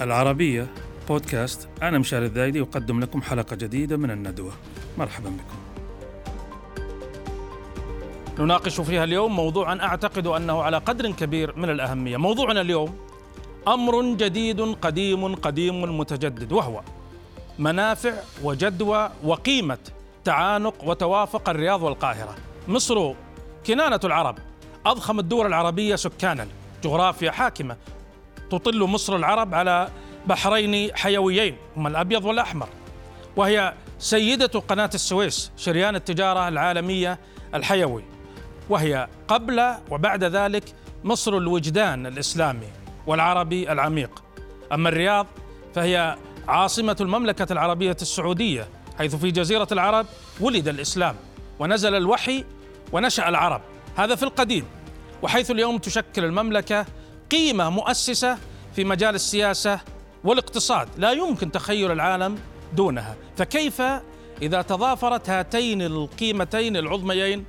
العربية بودكاست. أنا مشاري الذايدي أقدم لكم حلقة جديدة من الندوة. مرحبا بكم. نناقش فيها اليوم موضوعا أعتقد أنه على قدر كبير من الأهمية. موضوعنا اليوم أمر جديد قديم قديم متجدد وهو منافع وجدوى وقيمة تعانق وتوافق الرياض والقاهرة. مصر كنانة العرب أضخم الدول العربية سكانا. جغرافيا حاكمة تطل مصر العرب على بحرين حيويين هما الأبيض والأحمر. وهي سيدة قناة السويس شريان التجارة العالمية الحيوي. وهي قبل وبعد ذلك مصر الوجدان الإسلامي والعربي العميق. أما الرياض فهي عاصمة المملكة العربية السعودية حيث في جزيرة العرب ولد الإسلام. ونزل الوحي ونشأ العرب هذا في القديم. وحيث اليوم تشكل المملكة قيمة مؤسسة في مجال السياسة والاقتصاد. لا يمكن تخيل العالم دونها. فكيف إذا تضافرت هاتين القيمتين العظميين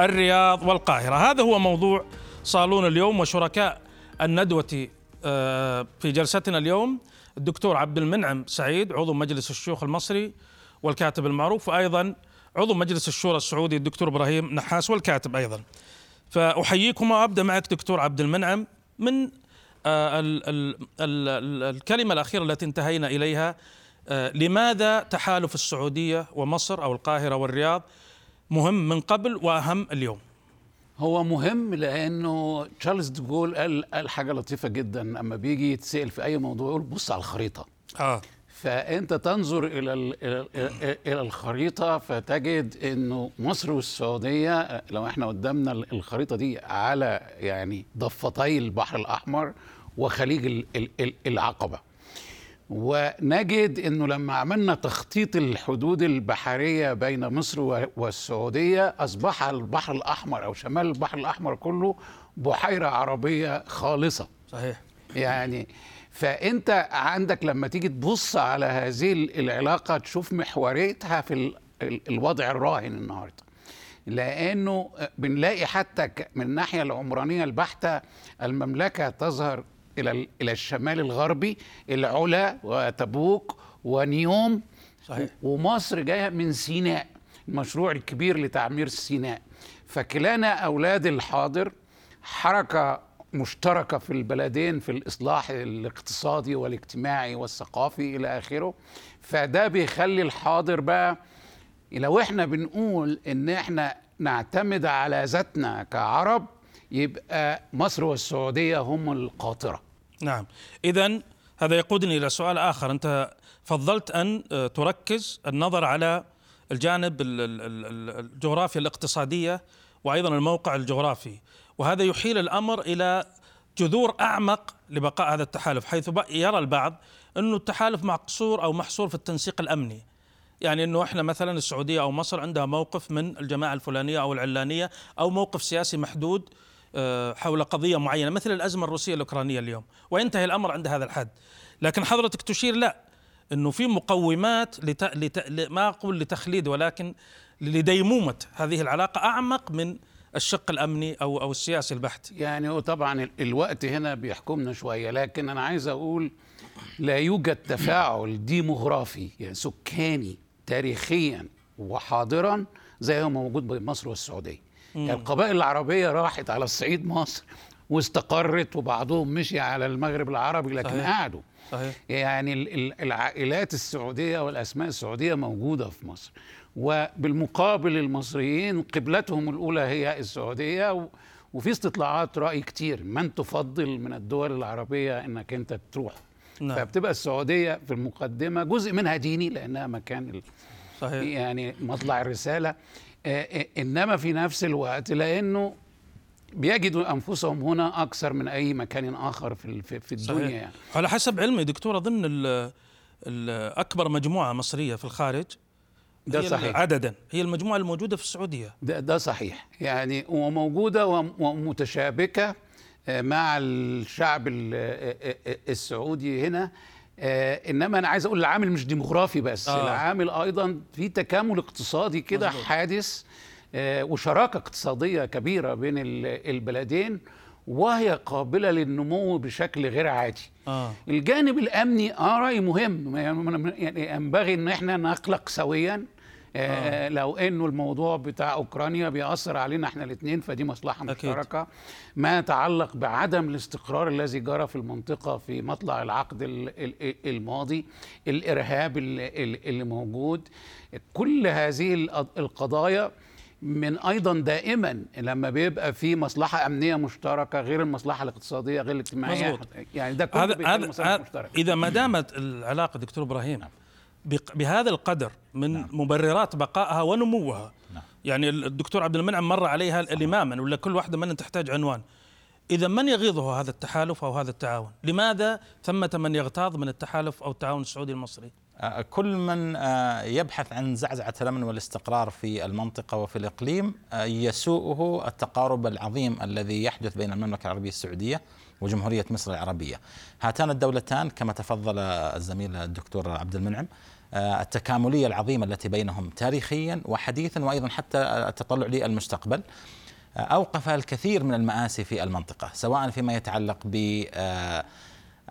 الرياض والقاهرة؟ هذا هو موضوع صالون اليوم وشركاء الندوة آه، في جلستنا اليوم الدكتور عبد المنعم سعيد عضو مجلس الشيوخ المصري والكاتب المعروف وأيضا عضو مجلس الشورى السعودي الدكتور إبراهيم نحاس والكاتب أيضا. فأحييكم وأبدأ معك دكتور عبد المنعم. من آه، ال ال ال الكلمة الأخيرة التي انتهينا إليها آه، لماذا تحالف السعودية ومصر أو القاهرة والرياض مهم من قبل وأهم اليوم؟ هو مهم لأنه تشارلز دوغول قال قال حاجة لطيفة جدا. أما بيجي يتسأل في أي موضوع يقول بص على الخريطة. آه. فأنت تنظر إلى ال- إلى الخريطة فتجد إنه مصر والسعودية لو إحنا قدامنا الخريطة دي على يعني ضفتي البحر الأحمر وخليج ال- ال- ال- العقبة. ونجد إنه لما عملنا تخطيط الحدود البحرية بين مصر والسعودية أصبح البحر الأحمر أو شمال البحر الأحمر كله بحيرة عربية خالصة. صحيح. يعني فأنت عندك لما تيجي تبص على هذه العلاقة تشوف محوريتها في ال- ال- الوضع الراهن النهارده. لأنه بنلاقي حتى من الناحية العمرانية البحتة المملكة تظهر إلى ال- إلى الشمال الغربي العلا وتبوك ونيوم. صحيح. ومصر جاية من سيناء المشروع الكبير لتعمير سيناء. فكلانا أولاد الحاضر حركة مشتركة في البلدين في الإصلاح الاقتصادي والاجتماعي والثقافي إلى آخره. فده بيخلي الحاضر بقى لو إحنا بنقول إن إحنا نعتمد على ذاتنا كعرب يبقى مصر والسعودية هم القاطرة. نعم. إذا هذا يقودني إلى سؤال آخر. أنت فضلت أن آه، تركز النظر على الجانب ال- ال- ال- الجغرافيا الاقتصادية وأيضا الموقع الجغرافي. وهذا يحيل الأمر إلى جذور أعمق لبقاء هذا التحالف حيث يرى البعض أنه التحالف مقصور أو محصور في التنسيق الأمني. يعني إنه إحنا مثلا السعودية أو مصر عندها موقف من الجماعة الفلانية أو العلانية أو موقف سياسي محدود آه، حول قضية معينة مثل الأزمة الروسية الأوكرانية اليوم وينتهي الأمر عند هذا الحد. لكن حضرتك تشير لا إنه في مقومات لت... لت... ما أقول لتخليد ولكن لديمومة هذه العلاقة أعمق من الشق الأمني أو أو السياسي البحت. يعني هو طبعا ال- الوقت هنا بيحكمنا شوية لكن أنا عايز أقول لا يوجد تفاعل ديموغرافي يعني سكاني تاريخيا وحاضرا زي ما موجود بين مصر والسعودية. يعني القبائل العربية راحت على الصعيد مصر واستقرت وبعضهم مشي على المغرب العربي لكن صحيح. قعدوا. صحيح. يعني ال- ال- العائلات السعودية والأسماء السعودية موجودة في مصر. وبالمقابل المصريين قبلتهم الأولى هي السعودية وفي استطلاعات رأي كتير. من تفضل من الدول العربية أنك أنت تروح؟ نعم. فبتبقى السعودية في المقدمة جزء منها ديني لأنها مكان صحيح. يعني مطلع الرسالة. آه، آه، إنما في نفس الوقت لأنه بيجدوا أنفسهم هنا أكثر من أي مكان آخر في في في الدنيا صحيح يعني. على حسب علمي دكتور أظن ال- ال- أكبر مجموعة مصرية في الخارج ده هي صحيح. عددا هي المجموعة الموجودة في السعودية ده, ده صحيح يعني وموجودة وم- ومتشابكة آه، مع الشعب ال- آه، آه، السعودي هنا إنما أنا عايز أقول العامل مش ديموغرافي بس آه. العامل أيضا في تكامل اقتصادي كده. حادث وشراكة اقتصادية كبيرة بين ال- البلدين وهي قابلة للنمو بشكل غير عادي آه. الجانب الأمني آه رأي مهم يعني ينبغي إن إحنا نقلق سويا آه. لو إنه الموضوع بتاع أوكرانيا بيأثر علينا إحنا الاثنين فدي مصلحة أكيد. مشتركة ما يتعلق بعدم الاستقرار الذي جرى في المنطقة في مطلع العقد ال- ال- الماضي الإرهاب ال- ال- اللي موجود كل هذه الق- القضايا من أيضا دائما لما بيبقى في مصلحة أمنية مشتركة غير المصلحة الاقتصادية غير الاجتماعية مظبوط. يعني ده كله هذا هذا مصالح مشتركة إذا ما دامت العلاقة دكتور إبراهيم بق- بهذا القدر من نعم. مبررات بقائها ونموها نعم. يعني الدكتور عبد المنعم مر عليها الاماما ولا كل واحدة منها تحتاج عنوان إذا من يغيظه هذا التحالف أو هذا التعاون؟ لماذا ثمة من يغتاظ من التحالف أو التعاون السعودي المصري؟ آه، كل من آه، يبحث عن زعزعة الأمن والاستقرار في المنطقة وفي الإقليم آه، يسوءه التقارب العظيم الذي يحدث بين المملكة العربية السعودية وجمهورية مصر العربية. هاتان الدولتان كما تفضل الزميل الدكتور عبد المنعم التكاملية العظيمة التي بينهم تاريخيا وحديثا وأيضا حتى التطلع للمستقبل أوقف الكثير من المآسي في المنطقة سواء فيما يتعلق ب آه،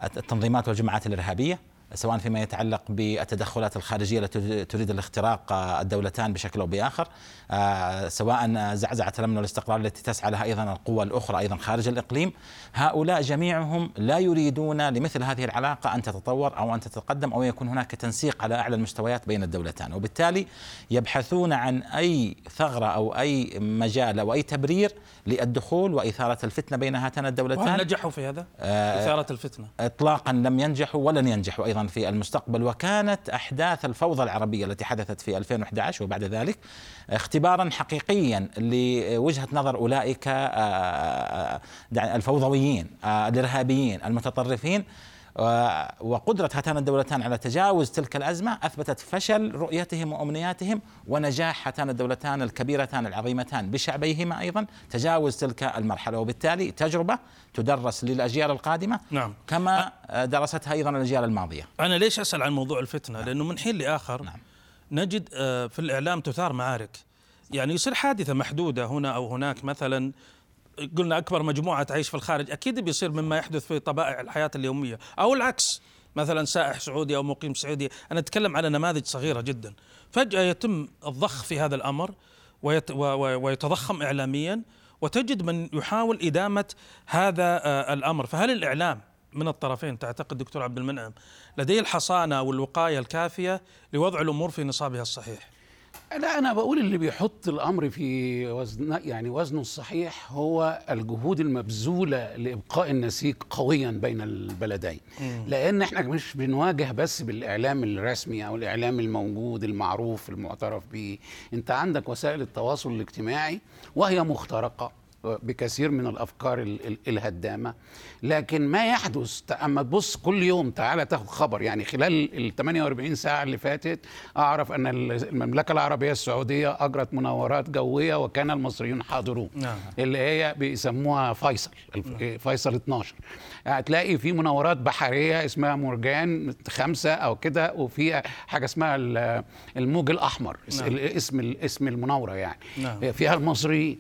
التنظيمات والجماعات الإرهابية سواء فيما يتعلق بالتدخلات الخارجية التي تريد الاختراق الدولتان بشكل أو بآخر آه، سواء زعزعة الأمن والاستقرار التي تسعى لها أيضا القوى الأخرى أيضا خارج الإقليم هؤلاء جميعهم لا يريدون لمثل هذه العلاقة أن تتطور أو أن تتقدم أو يكون هناك تنسيق على أعلى المستويات بين الدولتان. وبالتالي يبحثون عن أي ثغرة أو أي مجال أو أي تبرير للدخول وإثارة الفتنة بين هاتان الدولتان. وهل نجحوا في هذا؟ آه، إثارة الفتنة. اطلاقا لم ينجحوا ولن ينجحوا أيضا. في المستقبل وكانت أحداث الفوضى العربية التي حدثت في 2011 وبعد ذلك اختبارا حقيقيا لوجهة نظر أولئك آه، آه، دع- الفوضويين آه، الإرهابيين المتطرفين آه، وقدرة هاتان الدولتان على تجاوز تلك الأزمة أثبتت فشل رؤيتهم وأمنياتهم ونجاح هاتان الدولتان الكبيرتان العظيمتان بشعبيهما أيضا. تجاوز تلك المرحلة وبالتالي تجربة تدرس للأجيال القادمة نعم. كما درستها أيضا الأجيال الماضية. أنا ليش أسأل عن موضوع الفتنة؟ لأنه من حين لآخر نعم. نجد آه، في الإعلام تثار معارك. يعني يصير حادثة محدودة هنا أو هناك مثلا قلنا أكبر مجموعة تعيش في الخارج أكيد بيصير مما يحدث في طبائع الحياة اليومية أو العكس مثلا سائح سعودي أو مقيم سعودي. أنا أتكلم على نماذج صغيرة جدا. فجأة يتم الضخ في هذا الأمر ويت ويتضخم اعلاميا وتجد من يحاول إدامة هذا آه، الأمر. فهل الإعلام من الطرفين تعتقد دكتور عبد المنعم لديه الحصانة والوقاية الكافية لوضع الأمور في نصابها الصحيح؟ لا أنا بقول اللي بيحط الأمر في وزن يعني وزنه الصحيح هو الجهود المبذولة لإبقاء النسيج قويا بين البلدين. لأن إحنا مش بنواجه بس بالإعلام الرسمي أو الإعلام الموجود المعروف المعترف به أنت عندك وسائل التواصل الاجتماعي وهي مخترقة. بكثير من الأفكار ال- ال- الهدامة لكن ما يحدث أما تبص كل يوم تعالى تاخد خبر يعني خلال ال 48 ساعة اللي فاتت أعرف أن ال- المملكة العربية السعودية أجرت مناورات جوية وكان المصريون حاضرون نعم. اللي هي بيسموها فيصل الف- فيصل 12 هتلاقي في مناورات بحرية اسمها مرجان خمسة أو كده وفي حاجة اسمها ال- الموج الأحمر نعم. اسم اسم المناورة يعني نعم. فيها المصريين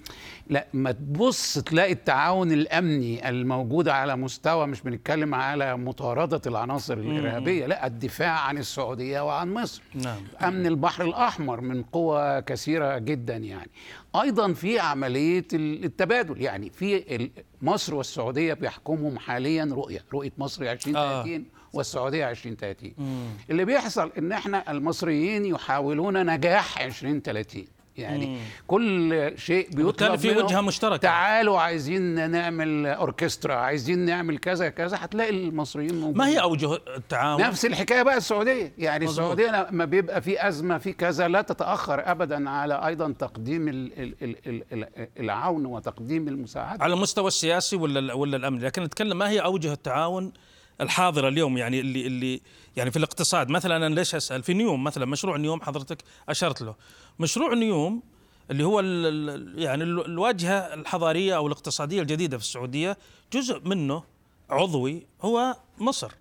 لا ما تبص تلاقي التعاون الأمني الموجود على مستوى مش بنتكلم على مطاردة العناصر الإرهابية لا الدفاع عن السعودية وعن مصر. نعم. أمن البحر الأحمر من قوى كثيرة جدا يعني. أيضا في عملية ال- التبادل يعني في مصر والسعودية بيحكمهم حاليا رؤية رؤية مصر 2030 والسعودية 2030 اللي بيحصل إن إحنا المصريين يحاولون نجاح 2030 يعني مم. كل شيء بيطلب في منهم وجهة مشتركة. تعالوا عايزين نعمل أوركسترا عايزين نعمل كذا كذا هتلاقي المصريين موجودين ما هي أوجه التعاون؟ نفس الحكاية بقى السعودية يعني مظبوط. السعودية لما بيبقى في أزمة في كذا لا تتأخر ابدا على أيضا تقديم ال- ال- ال- ال- ال- العون وتقديم المساعدة على المستوى السياسي ولا ولا الأمني لكن نتكلم ما هي أوجه التعاون الحاضرة اليوم يعني اللي اللي يعني في الاقتصاد. مثلا أنا ليش أسأل؟ في نيوم مثلا مشروع نيوم حضرتك أشرت له. مشروع نيوم اللي هو ال ال يعني ال- الواجهة الحضارية أو الاقتصادية الجديدة في السعودية جزء منه عضوي هو مصر.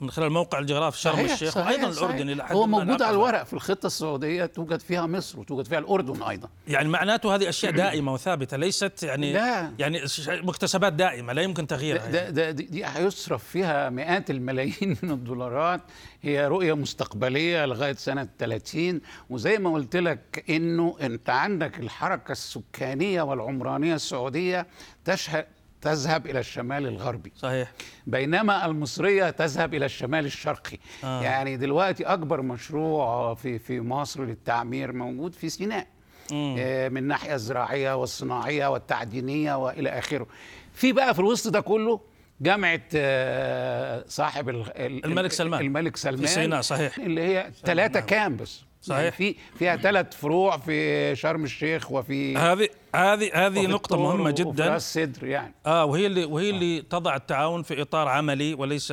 من خلال موقع الجغرافي شرم صحيح، الشيخ صحيح، وأيضا صحيح. الأردن إلى حد هو موجود على. الورق في الخطة السعودية توجد فيها مصر وتوجد فيها الأردن أيضا يعني معناته هذه أشياء دائمة وثابتة ليست يعني لا. يعني مكتسبات دائمة لا يمكن تغييرها ده, يعني. ده, دي, دي هيصرف فيها مئات الملايين من الدولارات هي رؤية مستقبلية لغاية سنة 30 وزي ما قلت لك إنه أنت عندك الحركة السكانية والعمرانية السعودية تشهد تذهب إلى الشمال الغربي. صحيح. بينما المصرية تذهب إلى الشمال الشرقي. آه. يعني دلوقتي أكبر مشروع في في مصر للتعمير موجود في سيناء. مم. آه، من الناحية الزراعية والصناعية والتعدينية وإلى آخره. في بقى في الوسط ده كله جامعة آه، صاحب ال- ال- الملك سلمان. الملك سلمان في سيناء صحيح. اللي هي ثلاثة كامبس. صحيح. يعني في فيها ثلاث فروع في شرم الشيخ وفي هذه هذه هذه وفي نقطة مهمة وفي جدا راس سدر يعني آه وهي اللي وهي اللي تضع التعاون في إطار عملي وليس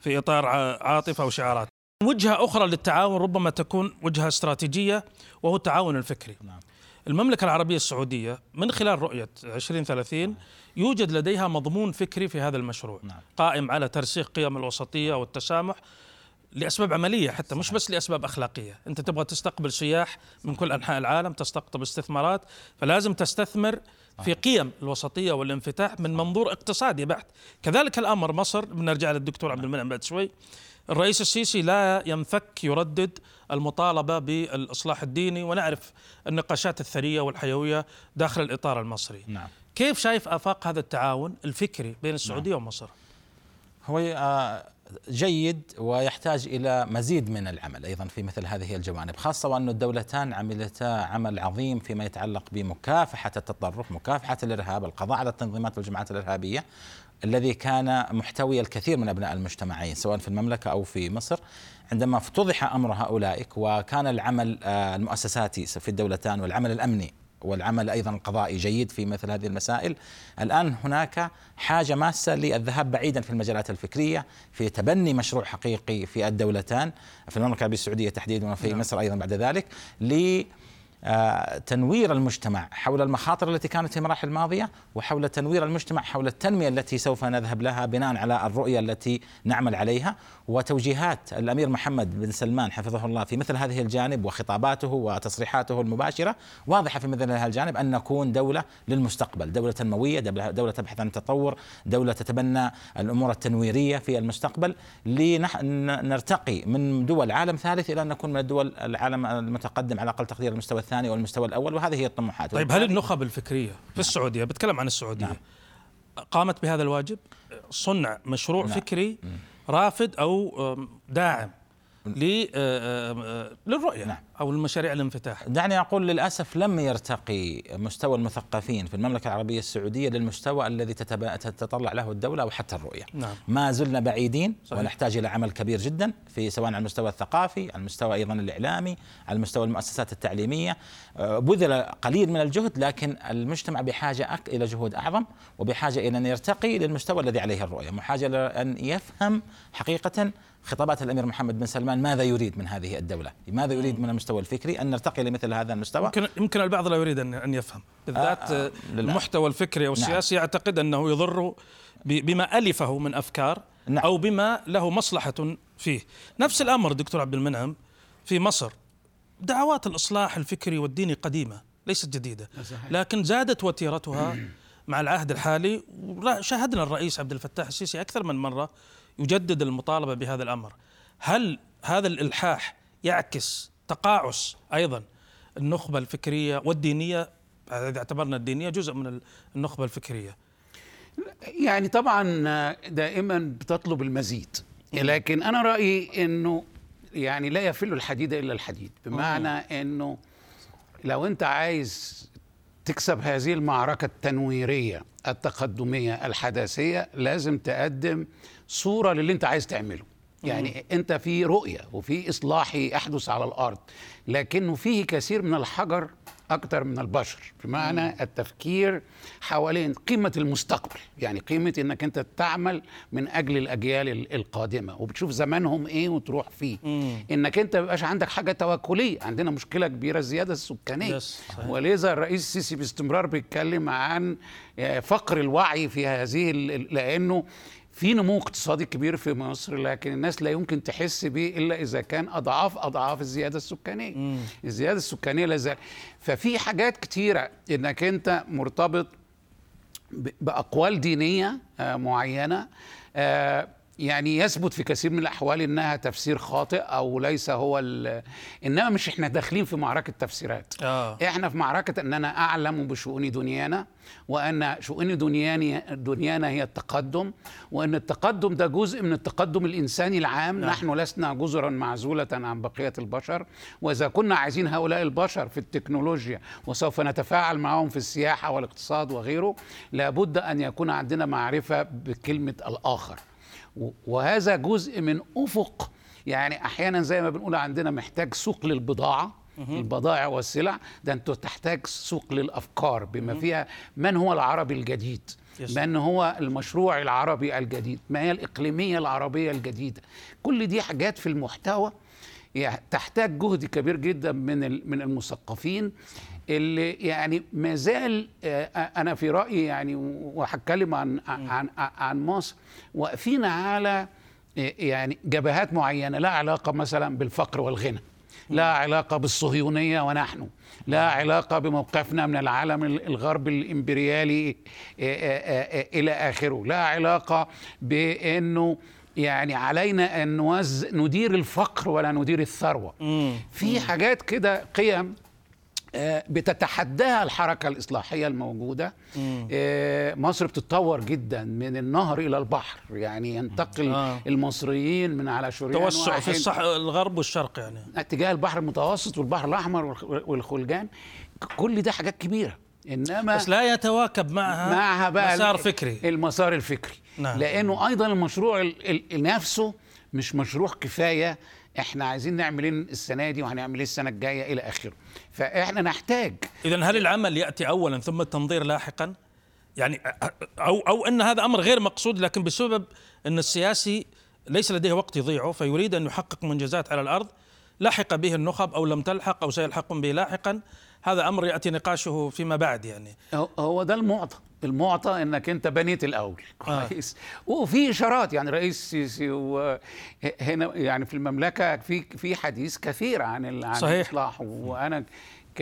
في إطار ع- عاطفة وشعارات. وجهة أخرى للتعاون ربما تكون وجهة استراتيجية وهو التعاون الفكري. نعم. المملكة العربية السعودية من خلال رؤية 2030 يوجد لديها مضمون فكري في هذا المشروع نعم. قائم على ترسيخ قيم الوسطية والتسامح لأسباب عملية حتى مش بس لأسباب أخلاقية، أنت تبغى تستقبل سياح من كل أنحاء العالم، تستقطب استثمارات، فلازم تستثمر في قيم الوسطية والانفتاح من منظور اقتصادي بحت، كذلك الأمر مصر بنرجع للدكتور عبد المنعم بعد شوي. الرئيس السيسي لا ينفك يردد المطالبة بالإصلاح الديني ونعرف النقاشات الثرية والحيوية داخل الإطار المصري. نعم. كيف شايف آفاق هذا التعاون الفكري بين السعودية ومصر؟ هو آه، جيد ويحتاج إلى مزيد من العمل أيضا في مثل هذه الجوانب خاصة وأن الدولتان عملتا عمل عظيم فيما يتعلق بمكافحة التطرف مكافحة الإرهاب القضاء على التنظيمات والجماعات الإرهابية الذي كان محتوي الكثير من أبناء المجتمعين سواء في المملكة أو في مصر. عندما افتضح أمر هؤلاء وكان العمل آه، المؤسساتي في الدولتان والعمل الأمني والعمل أيضا القضائي جيد في مثل هذه المسائل الآن هناك حاجة ماسة للذهاب بعيدا في المجالات الفكرية في تبني مشروع حقيقي في الدولتان في المملكة العربية السعودية تحديدا وفي نعم. مصر أيضا بعد ذلك تنوير المجتمع حول المخاطر التي كانت في المراحل الماضية وحول تنوير المجتمع حول التنمية التي سوف نذهب لها بناء على الرؤية التي نعمل عليها وتوجيهات الأمير محمد بن سلمان حفظه الله في مثل هذه الجانب وخطاباته وتصريحاته المباشرة واضحة في مثل هذا الجانب أن نكون دولة للمستقبل، دولة تنمويه، دولة دولة تبحث عن التطور، دولة تتبنى الأمور التنويرية في المستقبل. لنرتقي من دول عالم ثالث إلى أن نكون من الدول العالم المتقدم على أقل تقدير المستوى الثاني والمستوى الأول وهذه هي الطموحات. طيب هل النخب الفكرية في السعودية بتكلم عن السعودية نعم. قامت بهذا الواجب صنع مشروع نعم. فكري رافد أو داعم للرؤية نعم. أو المشاريع الانفتاح دعني أقول للأسف لم يرتقي مستوى المثقفين في المملكة العربية السعودية للمستوى الذي تتطلع له الدولة أو حتى الرؤية. نعم ما زلنا بعيدين صحيح. ونحتاج إلى عمل كبير جدا في سواء على المستوى الثقافي، على المستوى أيضا الإعلامي، على مستوى المؤسسات التعليمية، آه، بذل قليل من الجهد لكن المجتمع بحاجة أك إلى جهود أعظم وبحاجة إلى أن يرتقي للمستوى الذي عليه الرؤية، بحاجه إلى أن يفهم حقيقة خطابات الأمير محمد بن سلمان ماذا يريد من هذه الدولة؟ ماذا يريد من المستوى الفكري؟ أن نرتقي لمثل هذا المستوى يمكن يمكن البعض لا يريد ان أن يفهم بالذات آه، آه. المحتوى الفكري أو السياسي يعتقد أنه يضر بما ألفه من أفكار نعم. أو بما له مصلحة فيه نفس الأمر دكتور عبد المنعم في مصر دعوات الإصلاح الفكري والديني قديمة ليست جديدة. لكن زادت وتيرتها مع العهد الحالي شاهدنا الرئيس عبد الفتاح السيسي أكثر من مرة يجدد المطالبة بهذا الأمر هل هذا الإلحاح يعكس تقاعس أيضا. النخبة الفكرية والدينية اذا اعتبرنا الدينية جزء من النخبة الفكرية. يعني طبعا دائما بتطلب المزيد لكن أنا رأيي إنه يعني لا يفل الحديد إلا الحديد. بمعنى إنه لو أنت عايز تكسب هذه المعركة التنويرية التقدمية الحداثية لازم تقدم صورة للي أنت عايز تعمله. يعني انت في رؤية وفي اصلاح يحدث على الأرض لكنه فيه كثير من الحجر أكثر من البشر بمعنى التفكير حوالين قيمة المستقبل يعني قيمة انك انت تعمل من أجل الاجيال ال- القادمة وبتشوف زمانهم إيه وتروح فيه. انك انت مبقاش عندك حاجة توكلية عندنا مشكلة كبيرة الزياده السكانية. ولذا الرئيس السيسي باستمرار بيتكلم عن آه، فقر الوعي في هذه لأنه في نمو اقتصادي كبير في مصر لكن الناس لا يمكن تحس به إلا إذا كان أضعاف أضعاف الزيادة السكانية. الزيادة السكانية لازال ففي حاجات كتيرة إنك أنت مرتبط بأقوال دينية آه، معينة آه، يعني يثبت في كثير من الأحوال إنها تفسير خاطئ أو ليس هو ال- إنما مش إحنا داخلين في معركة تفسيرات آه. إحنا في معركة إن أنا أعلم بشؤون دنيانا وأن شؤون دنياني دنيانا هي التقدم وأن التقدم ده جزء من التقدم الإنساني العام نعم. نحن لسنا جزرا معزولة عن بقية البشر وإذا كنا عايزين هؤلاء البشر في التكنولوجيا وسوف نتفاعل معهم في السياحة والاقتصاد وغيره لابد أن يكون عندنا معرفة بكلمة الآخر وهذا جزء من أفق. يعني أحيانا زي ما بنقول عندنا محتاج سوق للبضاعة البضائع والسلع ده انت تحتاج سوق للأفكار بما فيها من هو العربي الجديد. من هو المشروع العربي الجديد ما هي الإقليمية العربية الجديدة. كل دي حاجات في المحتوى يعني تحتاج جهد كبير جدا من من المثقفين. اللي يعني ما زال آه، أنا في رأيي يعني وهتكلم عن عن عن مصر. واقفين على آه، يعني جبهات معينة لا علاقة مثلا بالفقر والغنى لا علاقة بالصهيونية ونحن لا علاقة بموقفنا من العالم ال- الغرب الإمبريالي آه، آه، آه، إلى آخره لا علاقة بأنه يعني علينا أن نوز ندير الفقر ولا ندير الثروة. في حاجات كده قيم آه، بتتحداها الحركة الإصلاحية الموجودة. آه، مصر بتتطور جدا من النهر إلى البحر. يعني ينتقل آه. المصريين من على شريان توسع في الصح الغرب والشرق يعني. اتجاه البحر المتوسط والبحر الأحمر والخ- والخلجان. كل ده حاجات كبيرة. إنما بس لا يتواكب معها معها بقى مسار فكري. المسار الفكري. نعم. لأنه أيضا المشروع ال- ال- نفسه مش مشروع كفاية إحنا عايزين نعمل إيه السنة دي وهنعمل إيه السنة الجاية إلى آخره. فإحنا نحتاج. اذا هل العمل يأتي اولا ثم التنظير لاحقا؟ يعني أو أو إن هذا أمر غير مقصود لكن بسبب إن السياسي ليس لديه وقت يضيعه فيريد أن يحقق منجزات على الأرض لحق به النخب أو لم تلحق أو سيلحقون به لاحقا هذا أمر يأتي نقاشه فيما بعد يعني. هو- هو ده المعطى. المعطى إنك أنت بنيت الأول آه. كويس وفي إشارات يعني رئيس السيسي هنا يعني في المملكة في في حديث كثير عن عن صحيح. الإصلاح وأنا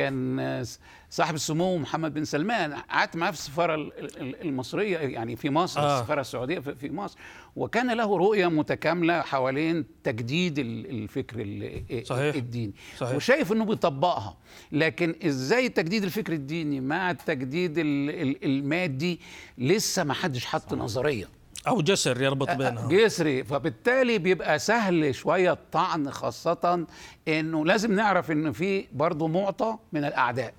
كان صاحب السمو محمد بن سلمان قعدت معاه في السفارة ال- ال- المصرية يعني في مصر آه. السفارة السعودية في مصر وكان له رؤية متكاملة حوالين تجديد ال- الفكر ال- صحيح. الديني صحيح. وشايف إنه بيطبقها لكن إزاي تجديد الفكر الديني مع التجديد ال- ال- المادي لسه ما حدش حط نظرية أو جسر يربط بينهم. جسري. فبالتالي بيبقى سهل شوية الطعن خاصة إنه لازم نعرف إن في برضه معطى من الأعداء.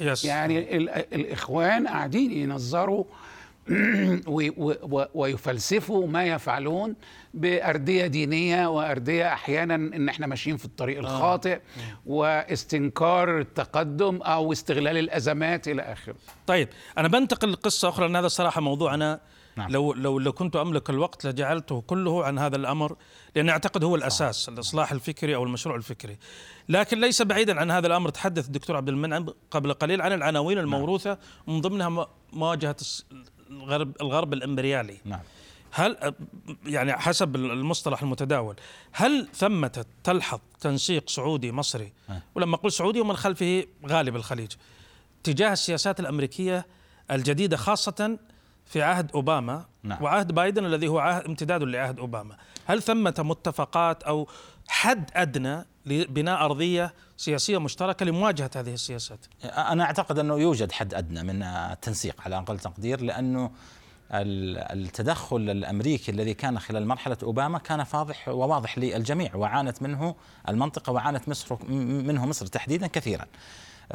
يس يعني ال- الإخوان قاعدين ينظروا ويفلسفوا ما يفعلون بأردية دينية وأردية أحيانا إن إحنا ماشيين في الطريق الخاطئ واستنكار التقدم أو استغلال الأزمات إلى آخره. طيب أنا بنتقل لقصة أخرى لأن هذا الصراحة موضوعنا نعم. لو لو لو كنت أملك الوقت لجعلته كله عن هذا الأمر لأن أعتقد هو الأساس الإصلاح الفكري أو المشروع الفكري. لكن ليس بعيدا عن هذا الأمر تحدث الدكتور عبد المنعم قبل قليل عن العناوين الموروثة من ضمنها مواجهة الغرب الغرب الإمبريالي. نعم. هل يعني حسب المصطلح المتداول هل ثمة تلحظ تنسيق سعودي مصري؟ أه. ولما أقول سعودي ومن خلفه غالب الخليج. تجاه السياسات الأمريكية الجديدة خاصة في عهد أوباما نعم. وعهد بايدن الذي هو عهد امتداد لعهد أوباما هل ثمة متفقات أو حد أدنى لبناء أرضية سياسية مشتركة لمواجهة هذه السياسات أنا أعتقد أنه يوجد حد أدنى من التنسيق على أقل تقدير لأنه ال- التدخل الأمريكي الذي كان خلال مرحلة أوباما كان فاضح وواضح للجميع وعانت منه المنطقة وعانت مصر منه مصر تحديدا كثيرا.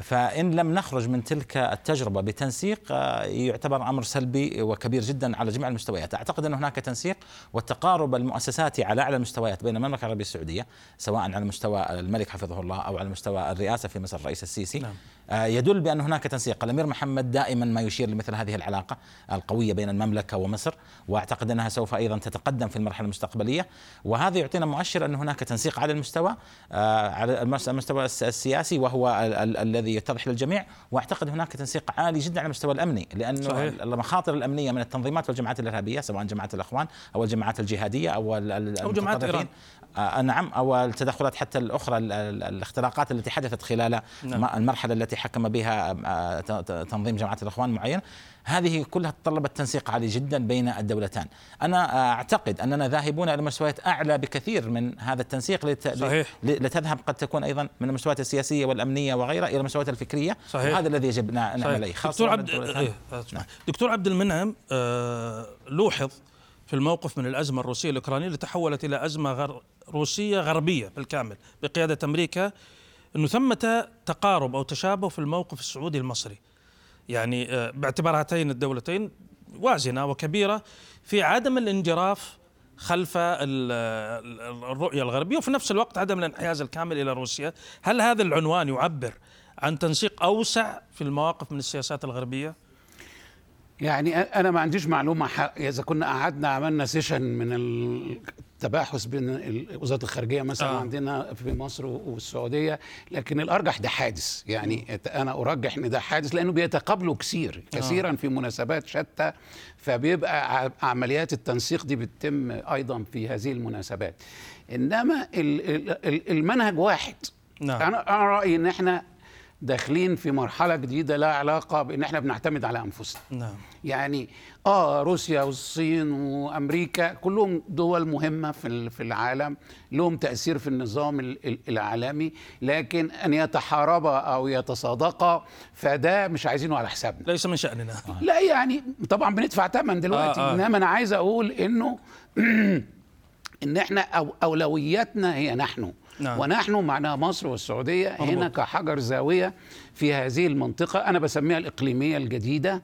فإن لم نخرج من تلك التجربة بتنسيق آه، يعتبر أمر سلبي وكبير جدا على جميع المستويات، أعتقد أن هناك تنسيق والتقارب المؤسساتي على أعلى المستويات بين المملكة العربية السعودية سواء على مستوى الملك حفظه الله أو على مستوى الرئاسة في مصر الرئيس السيسي نعم. آه، يدل بأن هناك تنسيق. الأمير محمد دائما ما يشير لمثل هذه العلاقة القوية بين المملكة ومصر وأعتقد أنها سوف أيضا تتقدم في المرحلة المستقبلية. وهذا يعطينا مؤشر أن هناك تنسيق على المستوى آه، على المستوى السياسي وهو الذي يتضح للجميع. وأعتقد هناك تنسيق عالي جدا على المستوى الأمني لأنه صحيح. المخاطر الأمنية من التنظيمات والجماعات الإرهابية سواء جماعة الإخوان أو الجماعات الجهادية أو أو جماعات إيران. آه نعم أو التدخلات حتى الأخرى الإختراقات التي حدثت خلال نعم. المرحلة التي حكم بها آه، تنظيم جماعة الإخوان معين هذه كلها تطلبت تنسيق عالي جدا بين الدولتان أنا أعتقد أننا ذاهبون إلى مستويات أعلى بكثير من هذا التنسيق لت... صحيح. لتذهب قد تكون أيضا من المستويات السياسية والأمنية وغيرها إلى المستويات الفكرية صحيح. هذا الذي يجب نعمل عليه دكتور عبد إيه. نعم. دكتور عبد المنعم آه لوحظ في الموقف من الأزمة الروسية الأوكرانية اللي تحولت إلى أزمة غر روسية غربية بالكامل بقيادة أمريكا إنه ثمة تقارب أو تشابه في الموقف السعودي المصري يعني آه، باعتبار هاتين الدولتين وازنة وكبيرة في عدم الانجراف خلف الرؤية الغربية وفي نفس الوقت عدم الانحياز الكامل إلى روسيا، هل هذا العنوان يعبر عن تنسيق أوسع في المواقف من السياسات الغربية؟ يعني أنا ما عنديش معلومة إذا كنا قعدنا عملنا session من التباحث بين وزارة الخارجية مثلا آه. عندنا في مصر والسعودية لكن الأرجح ده حادث يعني أنا أرجح إن ده حادث لأنه بيتقابلوا كثير كثيرا آه. في مناسبات شتى فبيبقى عمليات التنسيق دي بتتم أيضا في هذه المناسبات إنما المنهج واحد نعم. أنا أنا رأيي إن إحنا داخلين في مرحلة جديدة لها علاقة بإن إحنا بنعتمد على أنفسنا. نعم. يعني آه روسيا والصين وأمريكا كلهم دول مهمة في في العالم لهم تأثير في النظام العالمي لكن أن يتحاربا أو يتصادقا فده مش عايزينه على حسابنا. ليس من شأننا. آه. لا يعني طبعا بندفع ثمن دلوقتي. آه آه. إنما أنا عايز أقول إنه إن إحنا أو أولوياتنا هي نحن. نعم. ونحن معناها مصر والسعودية هنا كحجر زاوية في هذه المنطقة. أنا بسميها الإقليمية الجديدة.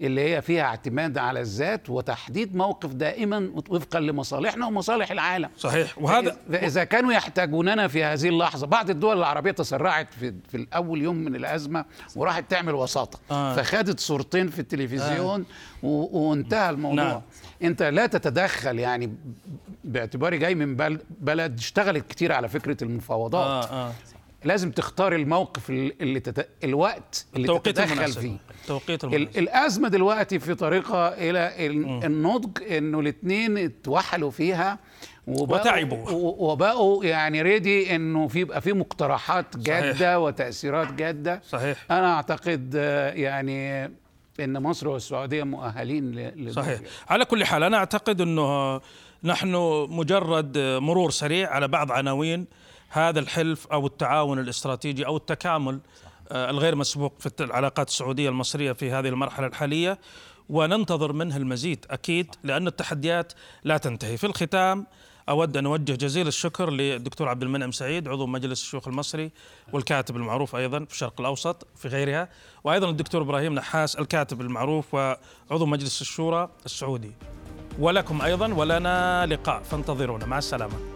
اللي هي فيها اعتماد على الذات وتحديد موقف دائما وفقا لمصالحنا ومصالح العالم صحيح وهذا إذا كانوا يحتاجوننا في هذه اللحظة بعض الدول العربية تسرعت في, في الأول يوم من الأزمة وراحت تعمل وساطة آه. فخدت صورتين في التلفزيون آه. وانتهى الموضوع نعم. أنت لا تتدخل يعني باعتباري جاي من بلد اشتغلت كتير على فكرة المفاوضات آه آه. لازم تختار الموقف اللي تت... الوقت اللي تتدخل المناسب. فيه. التوقيت المناسب. الأزمة دلوقتي في طريقة إلى النضج إنه الاثنين اتوحلوا فيها وبقوا وتعبوا. وبقوا يعني ريدي إنه في يبقى في مقترحات جادة صحيح. وتأثيرات جادة. صحيح. أنا أعتقد يعني إن مصر والسعودية مؤهلين ل صحيح. على كل حال أنا أعتقد إنه نحن مجرد مرور سريع على بعض عناوين. هذا الحلف أو التعاون الاستراتيجي أو التكامل آه، الغير مسبوق في العلاقات السعودية المصرية في هذه المرحلة الحالية وننتظر منه المزيد أكيد لأن التحديات لا تنتهي. في الختام أود أن أوجه جزيل الشكر للدكتور عبد المنعم سعيد عضو مجلس الشيوخ المصري والكاتب المعروف أيضا في الشرق الأوسط في غيرها وأيضا الدكتور إبراهيم نحاس الكاتب المعروف وعضو مجلس الشورى السعودي. ولكم أيضا ولنا لقاء فانتظرونا. مع السلامة.